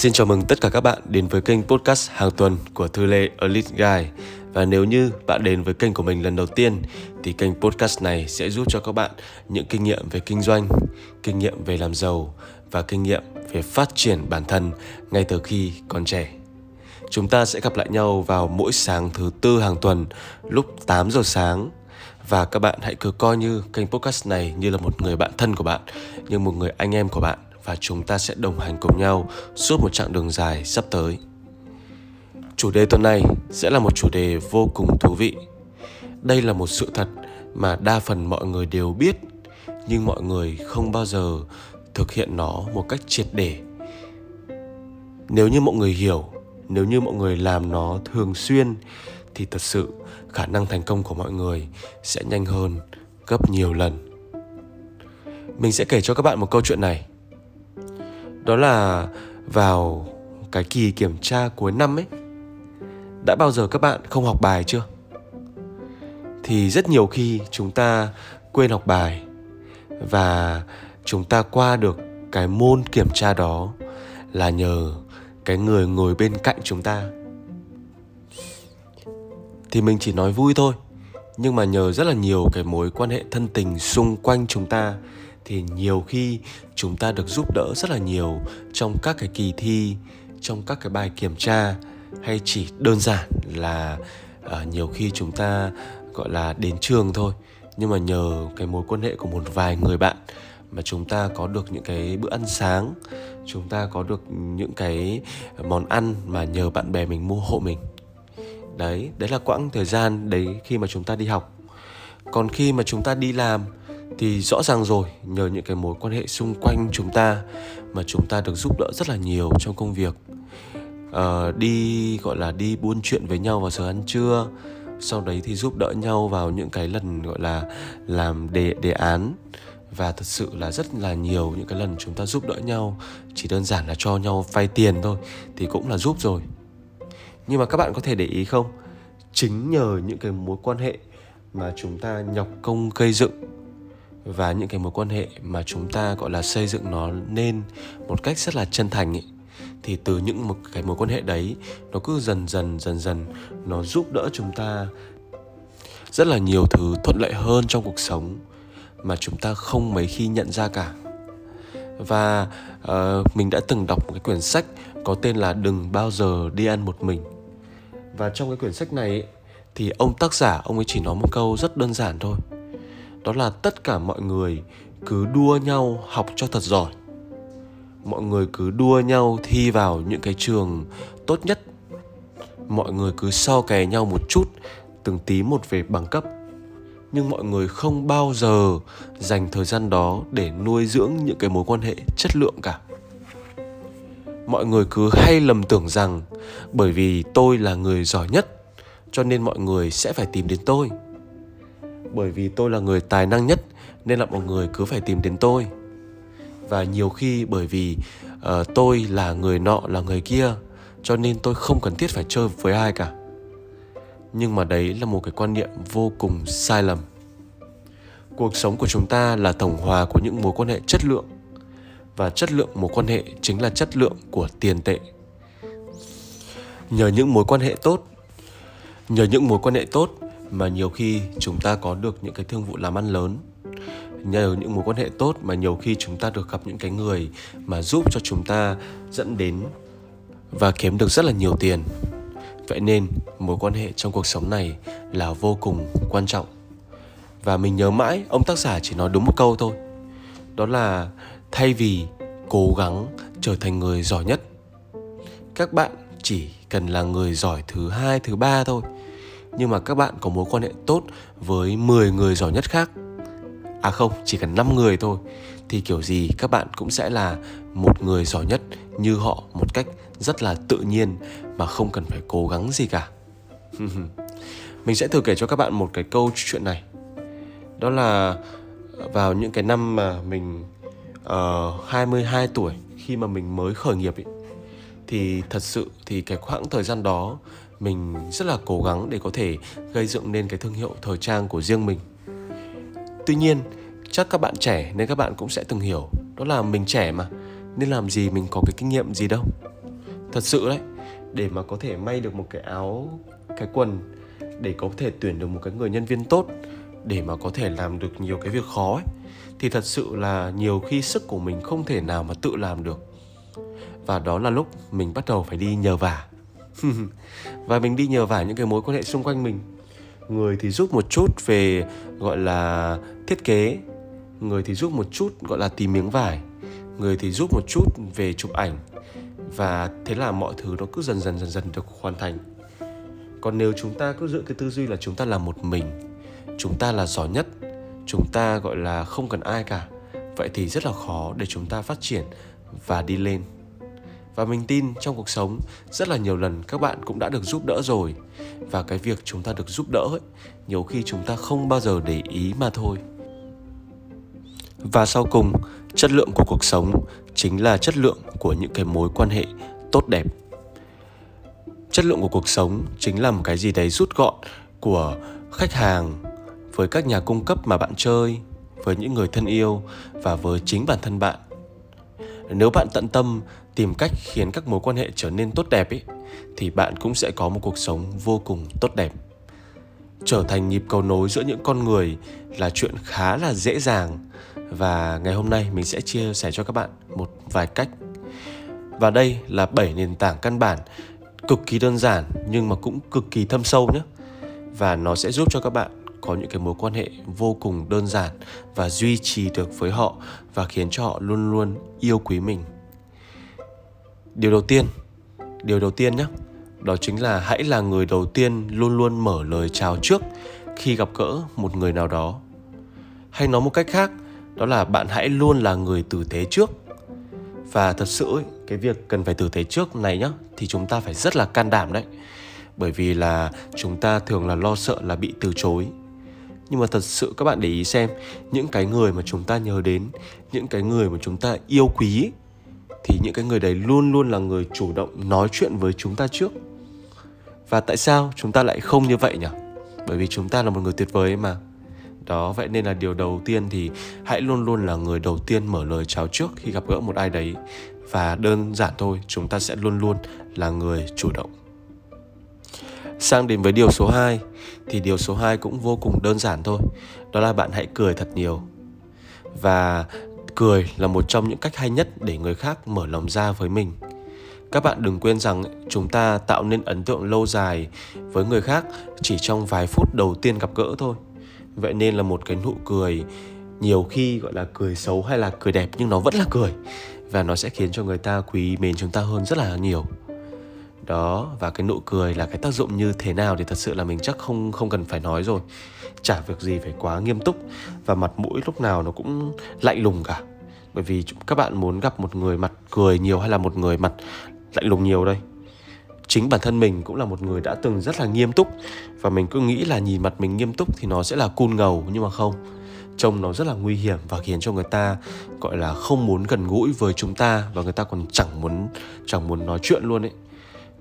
Xin chào mừng tất cả các bạn đến với kênh podcast hàng tuần của Thư Lê Elite Guy. Và nếu như bạn đến với kênh của mình lần đầu tiên thì kênh podcast này sẽ giúp cho các bạn những kinh nghiệm về kinh doanh, kinh nghiệm về làm giàu và kinh nghiệm về phát triển bản thân ngay từ khi còn trẻ. Chúng ta sẽ gặp lại nhau vào mỗi sáng thứ tư hàng tuần lúc 8 giờ sáng và các bạn hãy cứ coi như kênh podcast này như là một người bạn thân của bạn, như một người anh em của bạn và chúng ta sẽ đồng hành cùng nhau suốt một chặng đường dài sắp tới. Chủ đề tuần này sẽ là một chủ đề vô cùng thú vị. Đây là một sự thật mà đa phần mọi người đều biết nhưng mọi người không bao giờ thực hiện nó một cách triệt để. Nếu như mọi người hiểu, nếu như mọi người làm nó thường xuyên thì thật sự khả năng thành công của mọi người sẽ nhanh hơn gấp nhiều lần. Mình sẽ kể cho các bạn một câu chuyện này đó là vào cái kỳ kiểm tra cuối năm ấy. Đã bao giờ các bạn không học bài chưa? Thì rất nhiều khi chúng ta quên học bài và chúng ta qua được cái môn kiểm tra đó là nhờ cái người ngồi bên cạnh chúng ta. Thì mình chỉ nói vui thôi, nhưng mà nhờ rất là nhiều cái mối quan hệ thân tình xung quanh chúng ta thì nhiều khi chúng ta được giúp đỡ rất là nhiều trong các cái kỳ thi trong các cái bài kiểm tra hay chỉ đơn giản là uh, nhiều khi chúng ta gọi là đến trường thôi. Nhưng mà nhờ cái mối quan hệ của một vài người bạn mà chúng ta có được những cái bữa ăn sáng chúng ta có được những cái món ăn mà nhờ bạn bè mình mua hộ mình. Đấy đấy là quãng thời gian đấy khi mà chúng ta đi học. Còn khi mà chúng ta đi làm thì rõ ràng rồi nhờ những cái mối quan hệ xung quanh chúng ta mà chúng ta được giúp đỡ rất là nhiều trong công việc. À, đi gọi là đi buôn chuyện với nhau vào giờ ăn trưa sau đấy thì giúp đỡ nhau vào những cái lần gọi là làm đề đề án. Và thật sự là rất là nhiều những cái lần chúng ta giúp đỡ nhau chỉ đơn giản là cho nhau vay tiền thôi thì cũng là giúp rồi. Nhưng mà các bạn có thể để ý không? Chính nhờ những cái mối quan hệ mà chúng ta nhọc công gây dựng và những cái mối quan hệ mà chúng ta gọi là xây dựng nó nên một cách rất là chân thành ấy thì từ những một cái mối quan hệ đấy nó cứ dần dần dần dần nó giúp đỡ chúng ta rất là nhiều thứ thuận lợi hơn trong cuộc sống mà chúng ta không mấy khi nhận ra cả. Và uh, mình đã từng đọc một cái quyển sách có tên là đừng bao giờ đi ăn một mình. Và trong cái quyển sách này ấy, thì ông tác giả ông ấy chỉ nói một câu rất đơn giản thôi đó là tất cả mọi người cứ đua nhau học cho thật giỏi. Mọi người cứ đua nhau thi vào những cái trường tốt nhất. Mọi người cứ so kè nhau một chút, từng tí một về bằng cấp. Nhưng mọi người không bao giờ dành thời gian đó để nuôi dưỡng những cái mối quan hệ chất lượng cả. Mọi người cứ hay lầm tưởng rằng bởi vì tôi là người giỏi nhất, cho nên mọi người sẽ phải tìm đến tôi bởi vì tôi là người tài năng nhất nên là mọi người cứ phải tìm đến tôi. Và nhiều khi bởi vì uh, tôi là người nọ là người kia cho nên tôi không cần thiết phải chơi với ai cả. Nhưng mà đấy là một cái quan niệm vô cùng sai lầm. Cuộc sống của chúng ta là tổng hòa của những mối quan hệ chất lượng. Và chất lượng mối quan hệ chính là chất lượng của tiền tệ. Nhờ những mối quan hệ tốt nhờ những mối quan hệ tốt mà nhiều khi chúng ta có được những cái thương vụ làm ăn lớn. Nhờ những mối quan hệ tốt mà nhiều khi chúng ta được gặp những cái người mà giúp cho chúng ta dẫn đến và kiếm được rất là nhiều tiền. Vậy nên mối quan hệ trong cuộc sống này là vô cùng quan trọng. Và mình nhớ mãi ông tác giả chỉ nói đúng một câu thôi. Đó là thay vì cố gắng trở thành người giỏi nhất, các bạn chỉ cần là người giỏi thứ hai, thứ ba thôi nhưng mà các bạn có mối quan hệ tốt với 10 người giỏi nhất khác. À không chỉ cần 5 người thôi. Thì kiểu gì các bạn cũng sẽ là một người giỏi nhất như họ một cách rất là tự nhiên mà không cần phải cố gắng gì cả. Mình sẽ thử kể cho các bạn một cái câu chuyện này. Đó là vào những cái năm mà mình ờ, uh, 22 tuổi khi mà mình mới khởi nghiệp ấy, thì thật sự thì cái khoảng thời gian đó mình rất là cố gắng để có thể gây dựng nên cái thương hiệu thời trang của riêng mình. Tuy nhiên, chắc các bạn trẻ nên các bạn cũng sẽ từng hiểu, đó là mình trẻ mà, nên làm gì mình có cái kinh nghiệm gì đâu. Thật sự đấy, để mà có thể may được một cái áo, cái quần, để có thể tuyển được một cái người nhân viên tốt, để mà có thể làm được nhiều cái việc khó ấy, thì thật sự là nhiều khi sức của mình không thể nào mà tự làm được. Và đó là lúc mình bắt đầu phải đi nhờ vả. và mình đi nhờ vả những cái mối quan hệ xung quanh mình. Người thì giúp một chút về, gọi là, thiết kế. Người thì giúp một chút, gọi là, tìm miếng vải. Người thì giúp một chút về chụp ảnh. Và thế là mọi thứ nó cứ dần dần dần dần được hoàn thành. Còn nếu chúng ta cứ giữ cái tư duy là chúng ta là một mình, chúng ta là giỏi nhất, chúng ta, gọi là, không cần ai cả, vậy thì rất là khó để chúng ta phát triển và đi lên và mình tin trong cuộc sống rất là nhiều lần các bạn cũng đã được giúp đỡ rồi. Và cái việc chúng ta được giúp đỡ ấy, nhiều khi chúng ta không bao giờ để ý mà thôi. Và sau cùng chất lượng của cuộc sống chính là chất lượng của những cái mối quan hệ tốt đẹp. Chất lượng của cuộc sống chính là một cái gì đấy rút gọn của khách hàng với các nhà cung cấp mà bạn chơi với những người thân yêu và với chính bản thân bạn. Nếu bạn tận tâm tìm cách khiến các mối quan hệ trở nên tốt đẹp ấy, thì bạn cũng sẽ có một cuộc sống vô cùng tốt đẹp. Trở thành nhịp cầu nối giữa những con người là chuyện khá là dễ dàng. Và ngày hôm nay mình sẽ chia sẻ cho các bạn một vài cách. Và đây là 7 nền tảng căn bản, cực kỳ đơn giản nhưng mà cũng cực kỳ thâm sâu nhé. Và nó sẽ giúp cho các bạn có những cái mối quan hệ vô cùng đơn giản và duy trì được với họ và khiến cho họ luôn luôn yêu quý mình điều đầu tiên điều đầu tiên nhé đó chính là hãy là người đầu tiên luôn luôn mở lời chào trước khi gặp gỡ một người nào đó. Hay nói một cách khác đó là bạn hãy luôn là người tử tế trước. Và thật sự ấy, cái việc cần phải tử tế trước này nhá thì chúng ta phải rất là can đảm đấy. Bởi vì là chúng ta thường là lo sợ là bị từ chối. Nhưng mà thật sự các bạn để ý xem những cái người mà chúng ta nhớ đến những cái người mà chúng ta yêu quý thì những cái người đấy luôn luôn là người chủ động nói chuyện với chúng ta trước. Và tại sao chúng ta lại không như vậy nhỉ? Bởi vì chúng ta là một người tuyệt vời ấy mà. Đó, vậy nên là điều đầu tiên thì hãy luôn luôn là người đầu tiên mở lời chào trước khi gặp gỡ một ai đấy. Và đơn giản thôi, chúng ta sẽ luôn luôn là người chủ động. Sang đến với điều số 2 thì điều số 2 cũng vô cùng đơn giản thôi. Đó là bạn hãy cười thật nhiều. Và cười là một trong những cách hay nhất để người khác mở lòng ra với mình. Các bạn đừng quên rằng chúng ta tạo nên ấn tượng lâu dài với người khác chỉ trong vài phút đầu tiên gặp gỡ thôi. Vậy nên là một cái nụ cười nhiều khi gọi là cười xấu hay là cười đẹp nhưng nó vẫn là cười và nó sẽ khiến cho người ta quý mến chúng ta hơn rất là nhiều. Đó, và cái nụ cười là cái tác dụng như thế nào thì thật sự là mình chắc không không cần phải nói rồi. Chả việc gì phải quá nghiêm túc và mặt mũi lúc nào nó cũng lạnh lùng cả bởi vì các bạn muốn gặp một người mặt cười nhiều hay là một người mặt lạnh lùng nhiều đây? Chính bản thân mình cũng là một người đã từng rất là nghiêm túc. Và mình cứ nghĩ là nhìn mặt mình nghiêm túc thì nó sẽ là cun ngầu, nhưng mà không. Trông nó rất là nguy hiểm và khiến cho người ta, gọi là, không muốn gần gũi với chúng ta và người ta còn chẳng muốn chẳng muốn nói chuyện luôn ấy.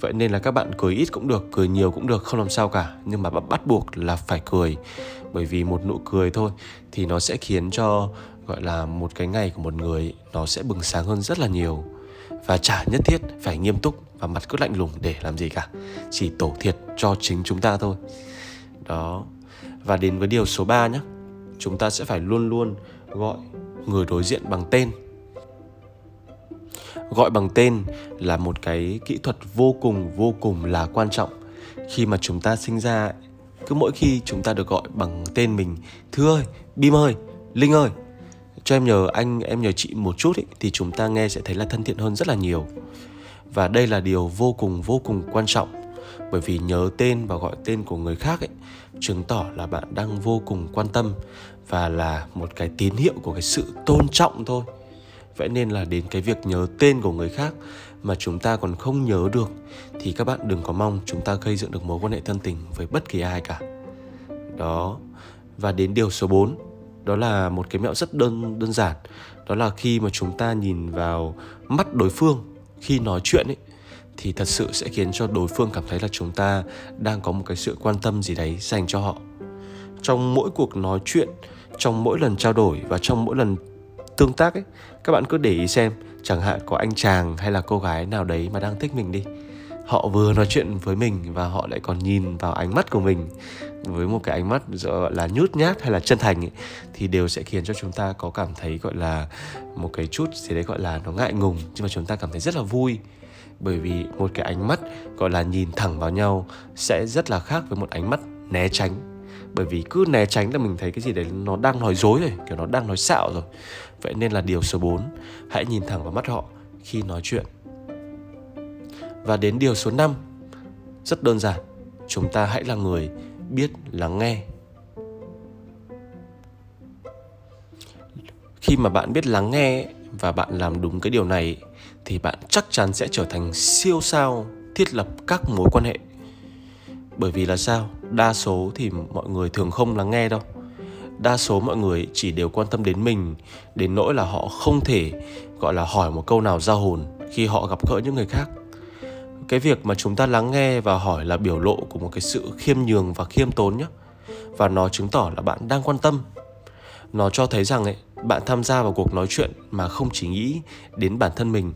Vậy nên là các bạn cười ít cũng được, cười nhiều cũng được, không làm sao cả. Nhưng mà bắt buộc là phải cười. Bởi vì một nụ cười thôi thì nó sẽ khiến cho gọi là một cái ngày của một người, nó sẽ bừng sáng hơn rất là nhiều. Và chả nhất thiết phải nghiêm túc và mặt cứ lạnh lùng để làm gì cả, chỉ tổ thiệt cho chính chúng ta thôi. Đó. Và đến với điều số 3 nhé chúng ta sẽ phải luôn luôn gọi người đối diện bằng tên. Gọi bằng tên là một cái kỹ thuật vô cùng vô cùng là quan trọng. Khi mà chúng ta sinh ra, cứ mỗi khi chúng ta được gọi bằng tên mình thưa ơi, bim ơi, linh ơi cho em nhờ anh em nhờ chị một chút ý, thì chúng ta nghe sẽ thấy là thân thiện hơn rất là nhiều. Và đây là điều vô cùng vô cùng quan trọng. Bởi vì nhớ tên và gọi tên của người khác ấy chứng tỏ là bạn đang vô cùng quan tâm và là một cái tín hiệu của cái sự tôn trọng thôi. Vậy nên là đến cái việc nhớ tên của người khác mà chúng ta còn không nhớ được thì các bạn đừng có mong chúng ta gây dựng được mối quan hệ thân tình với bất kỳ ai cả. Đó. Và đến điều số 4 đó là một cái mẹo rất đơn đơn giản. Đó là khi mà chúng ta nhìn vào mắt đối phương khi nói chuyện ấy, thì thật sự sẽ khiến cho đối phương cảm thấy là chúng ta đang có một cái sự quan tâm gì đấy dành cho họ. Trong mỗi cuộc nói chuyện, trong mỗi lần trao đổi và trong mỗi lần tương tác ấy, các bạn cứ để ý xem, chẳng hạn có anh chàng hay là cô gái nào đấy mà đang thích mình đi họ vừa nói chuyện với mình và họ lại còn nhìn vào ánh mắt của mình. Với một cái ánh mắt gọi là nhút nhát hay là chân thành ấy, thì đều sẽ khiến cho chúng ta có cảm thấy gọi là một cái chút gì đấy gọi là nó ngại ngùng nhưng mà chúng ta cảm thấy rất là vui. Bởi vì một cái ánh mắt gọi là nhìn thẳng vào nhau sẽ rất là khác với một ánh mắt né tránh. Bởi vì cứ né tránh là mình thấy cái gì đấy nó đang nói dối rồi kiểu nó đang nói xạo rồi. Vậy nên là điều số 4 hãy nhìn thẳng vào mắt họ khi nói chuyện và đến điều số 5 rất đơn giản, chúng ta hãy là người biết lắng nghe. Khi mà bạn biết lắng nghe và bạn làm đúng cái điều này, thì bạn chắc chắn sẽ trở thành siêu sao thiết lập các mối quan hệ. Bởi vì là sao? Đa số thì mọi người thường không lắng nghe đâu. Đa số mọi người chỉ đều quan tâm đến mình, đến nỗi là họ không thể, gọi là, hỏi một câu nào ra hồn khi họ gặp gỡ những người khác cái việc mà chúng ta lắng nghe và hỏi là biểu lộ của một cái sự khiêm nhường và khiêm tốn nhé và nó chứng tỏ là bạn đang quan tâm. Nó cho thấy rằng ấy, bạn tham gia vào cuộc nói chuyện mà không chỉ nghĩ đến bản thân mình.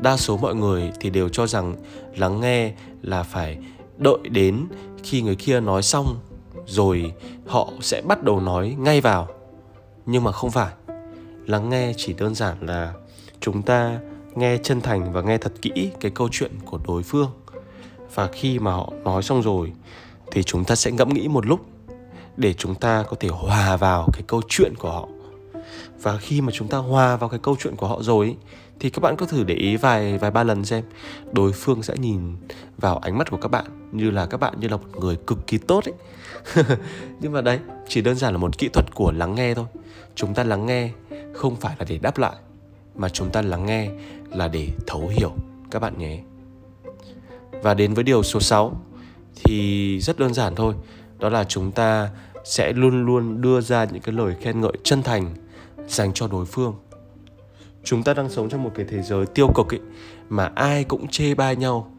Đa số mọi người thì đều cho rằng lắng nghe là phải đợi đến khi người kia nói xong rồi họ sẽ bắt đầu nói ngay vào. Nhưng mà không phải. Lắng nghe chỉ đơn giản là chúng ta nghe chân thành và nghe thật kỹ cái câu chuyện của đối phương. Và khi mà họ nói xong rồi, thì chúng ta sẽ ngẫm nghĩ một lúc để chúng ta có thể hòa vào cái câu chuyện của họ. Và khi mà chúng ta hòa vào cái câu chuyện của họ rồi thì các bạn có thử để ý vài vài ba lần xem. Đối phương sẽ nhìn vào ánh mắt của các bạn như là các bạn như là một người cực kỳ tốt ấy. Nhưng mà đấy, chỉ đơn giản là một kỹ thuật của lắng nghe thôi. Chúng ta lắng nghe không phải là để đáp lại mà chúng ta lắng nghe là để thấu hiểu các bạn nhé. Và đến với điều số 6 thì rất đơn giản thôi. Đó là chúng ta sẽ luôn luôn đưa ra những cái lời khen ngợi chân thành dành cho đối phương. Chúng ta đang sống trong một cái thế giới tiêu cực ấy mà ai cũng chê bai nhau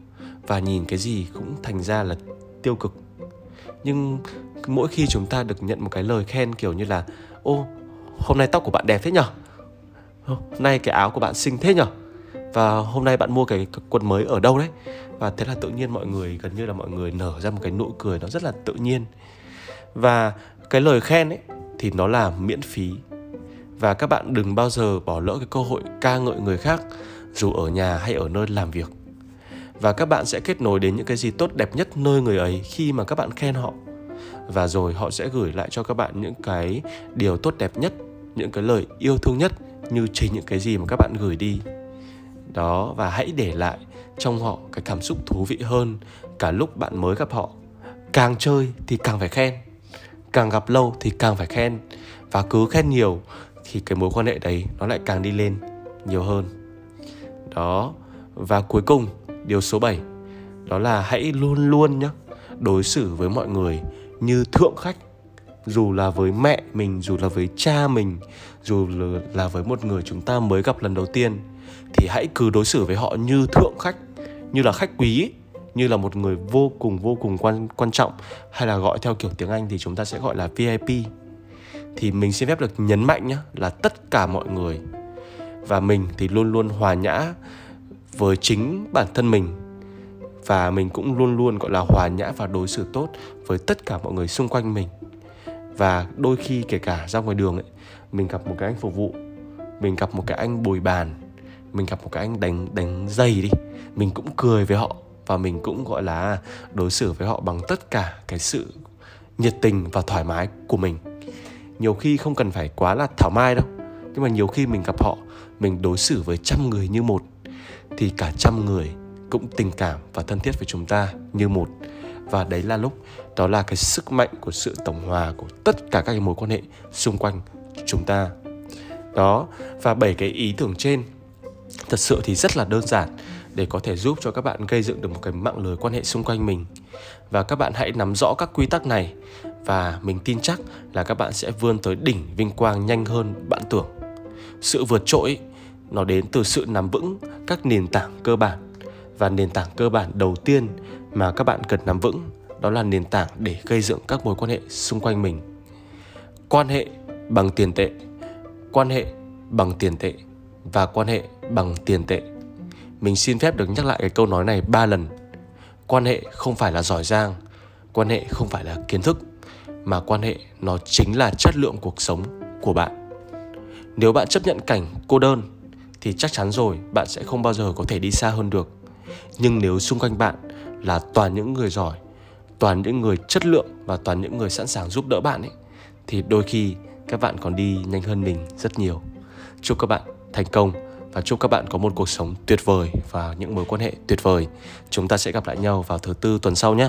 và nhìn cái gì cũng thành ra là tiêu cực. Nhưng mỗi khi chúng ta được nhận một cái lời khen kiểu như là, ô, hôm nay tóc của bạn đẹp thế nhở? Nay cái áo của bạn xinh thế nhở? Và hôm nay bạn mua cái quần mới ở đâu đấy? Và thế là tự nhiên mọi người, gần như là mọi người nở ra một cái nụ cười nó rất là tự nhiên. Và cái lời khen ấy thì nó là miễn phí. Và các bạn đừng bao giờ bỏ lỡ cái cơ hội ca ngợi người khác, dù ở nhà hay ở nơi làm việc. Và các bạn sẽ kết nối đến những cái gì tốt đẹp nhất nơi người ấy khi mà các bạn khen họ. Và rồi họ sẽ gửi lại cho các bạn những cái điều tốt đẹp nhất, những cái lời yêu thương nhất như chính những cái gì mà các bạn gửi đi. Đó, và hãy để lại trong họ cái cảm xúc thú vị hơn cả lúc bạn mới gặp họ. Càng chơi thì càng phải khen, càng gặp lâu thì càng phải khen. Và cứ khen nhiều thì cái mối quan hệ đấy nó lại càng đi lên nhiều hơn. Đó, và cuối cùng, điều số 7 đó là hãy luôn luôn nhá, đối xử với mọi người như thượng khách dù là với mẹ mình, dù là với cha mình, dù là với một người chúng ta mới gặp lần đầu tiên, thì hãy cứ đối xử với họ như thượng khách, như là khách quý, như là một người vô cùng vô cùng quan quan trọng, hay là gọi theo kiểu tiếng Anh thì chúng ta sẽ gọi là VIP thì mình xin phép được nhấn mạnh nhé là tất cả mọi người và mình thì luôn luôn hòa nhã với chính bản thân mình. Và mình cũng luôn luôn, gọi là hòa nhã và đối xử tốt với tất cả mọi người xung quanh mình và đôi khi kể cả ra ngoài đường ấy, mình gặp một cái anh phục vụ, mình gặp một cái anh bồi bàn, mình gặp một cái anh đánh đánh giày đi, mình cũng cười với họ và mình cũng, gọi là, đối xử với họ bằng tất cả cái sự nhiệt tình và thoải mái của mình. Nhiều khi không cần phải quá là thảo mai đâu, nhưng mà nhiều khi mình gặp họ, mình đối xử với trăm người như một, thì cả trăm người cũng tình cảm và thân thiết với chúng ta như một và đấy là lúc, đó là cái sức mạnh của sự tổng hòa của tất cả các cái mối quan hệ xung quanh chúng ta. Đó, và bảy cái ý tưởng trên thật sự thì rất là đơn giản để có thể giúp cho các bạn gây dựng được một cái mạng lưới quan hệ xung quanh mình. Và các bạn hãy nắm rõ các quy tắc này, và mình tin chắc là các bạn sẽ vươn tới đỉnh vinh quang nhanh hơn bạn tưởng. Sự vượt trội, nó đến từ sự nắm vững các nền tảng cơ bản. Và nền tảng cơ bản đầu tiên mà các bạn cần nắm vững đó là nền tảng để gây dựng các mối quan hệ xung quanh mình quan hệ bằng tiền tệ quan hệ bằng tiền tệ và quan hệ bằng tiền tệ. Mình xin phép được nhắc lại cái câu nói này ba lần. Quan hệ không phải là giỏi giang, quan hệ không phải là kiến thức, mà quan hệ nó chính là chất lượng cuộc sống của bạn. Nếu bạn chấp nhận cảnh cô đơn thì chắc chắn rồi bạn sẽ không bao giờ có thể đi xa hơn được. Nhưng nếu xung quanh bạn là toàn những người giỏi, toàn những người chất lượng và toàn những người sẵn sàng giúp đỡ bạn ấy thì đôi khi các bạn còn đi nhanh hơn mình rất nhiều. Chúc các bạn thành công và chúc các bạn có một cuộc sống tuyệt vời và những mối quan hệ tuyệt vời. Chúng ta sẽ gặp lại nhau vào thứ tư tuần sau nhé.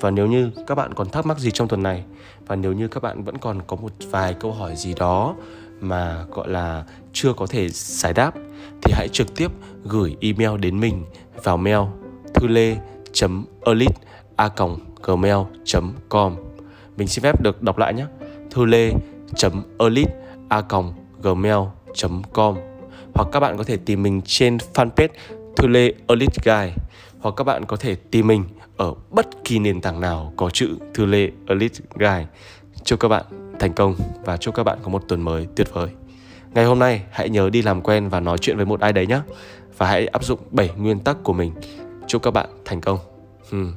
Và nếu như các bạn còn thắc mắc gì trong tuần này và nếu như các bạn vẫn còn có một vài câu hỏi gì đó mà gọi là chưa có thể giải đáp thì hãy trực tiếp gửi email đến mình vào mail thư lê elite a gmail.com Mình xin phép được đọc lại nhé thư lê elite a gmail.com hoặc các bạn có thể tìm mình trên fanpage Thư Lê Elite Guy hoặc các bạn có thể tìm mình ở bất kỳ nền tảng nào có chữ Thư Lê Elite Guy. Chúc các bạn thành công và chúc các bạn có một tuần mới tuyệt vời. Ngày hôm nay, hãy nhớ đi làm quen và nói chuyện với một ai đấy nhé và hãy áp dụng 7 nguyên tắc của mình. Chúc các bạn thành công. Hmm.